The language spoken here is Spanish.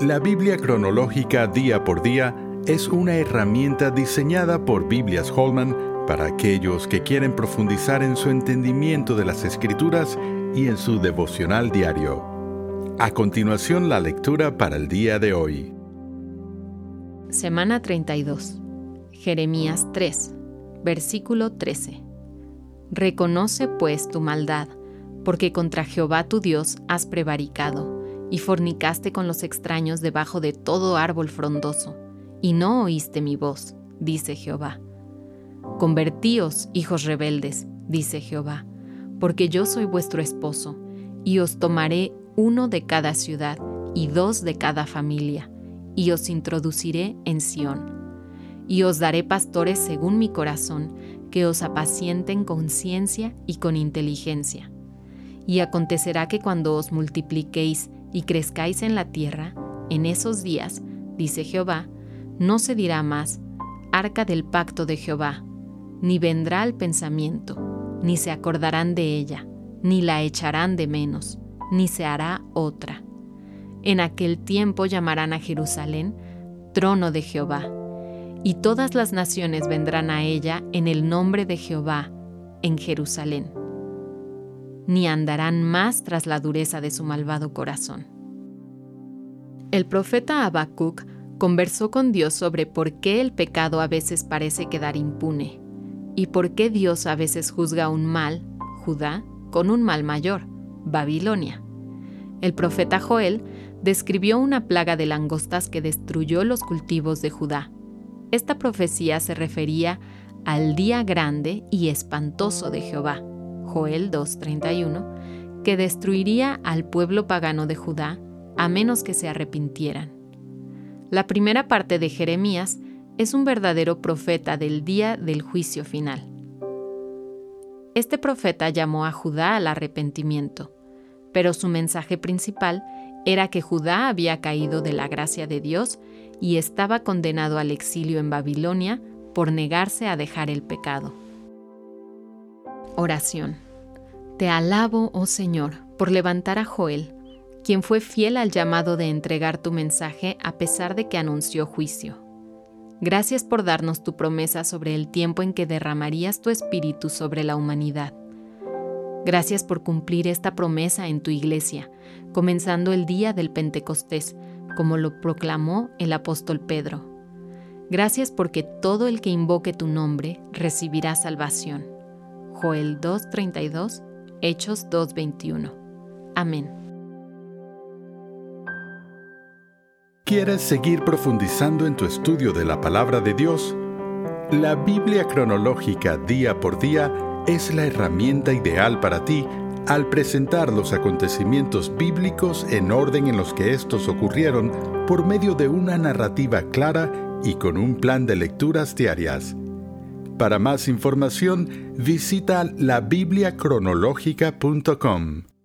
La Biblia cronológica día por día es una herramienta diseñada por Biblias Holman para aquellos que quieren profundizar en su entendimiento de las escrituras y en su devocional diario. A continuación la lectura para el día de hoy. Semana 32. Jeremías 3, versículo 13. Reconoce pues tu maldad, porque contra Jehová tu Dios has prevaricado, y fornicaste con los extraños debajo de todo árbol frondoso, y no oíste mi voz, dice Jehová. Convertíos, hijos rebeldes, dice Jehová, porque yo soy vuestro esposo, y os tomaré uno de cada ciudad y dos de cada familia, y os introduciré en Sión. Y os daré pastores según mi corazón, que os apacienten con ciencia y con inteligencia. Y acontecerá que cuando os multipliquéis y crezcáis en la tierra, en esos días, dice Jehová, no se dirá más, arca del pacto de Jehová, ni vendrá al pensamiento, ni se acordarán de ella, ni la echarán de menos, ni se hará otra. En aquel tiempo llamarán a Jerusalén trono de Jehová, y todas las naciones vendrán a ella en el nombre de Jehová, en Jerusalén. Ni andarán más tras la dureza de su malvado corazón. El profeta Habacuc conversó con Dios sobre por qué el pecado a veces parece quedar impune y por qué Dios a veces juzga un mal, Judá, con un mal mayor, Babilonia. El profeta Joel describió una plaga de langostas que destruyó los cultivos de Judá esta profecía se refería al día grande y espantoso de Jehová, Joel 2.31, que destruiría al pueblo pagano de Judá a menos que se arrepintieran. La primera parte de Jeremías es un verdadero profeta del día del juicio final. Este profeta llamó a Judá al arrepentimiento, pero su mensaje principal era que Judá había caído de la gracia de Dios y estaba condenado al exilio en Babilonia por negarse a dejar el pecado. Oración. Te alabo, oh Señor, por levantar a Joel, quien fue fiel al llamado de entregar tu mensaje a pesar de que anunció juicio. Gracias por darnos tu promesa sobre el tiempo en que derramarías tu espíritu sobre la humanidad. Gracias por cumplir esta promesa en tu iglesia, comenzando el día del Pentecostés, como lo proclamó el apóstol Pedro. Gracias porque todo el que invoque tu nombre recibirá salvación. Joel 2.32, Hechos 2.21. Amén. ¿Quieres seguir profundizando en tu estudio de la palabra de Dios? La Biblia cronológica día por día es la herramienta ideal para ti al presentar los acontecimientos bíblicos en orden en los que estos ocurrieron por medio de una narrativa clara y con un plan de lecturas diarias. Para más información, visita labibliacronológica.com.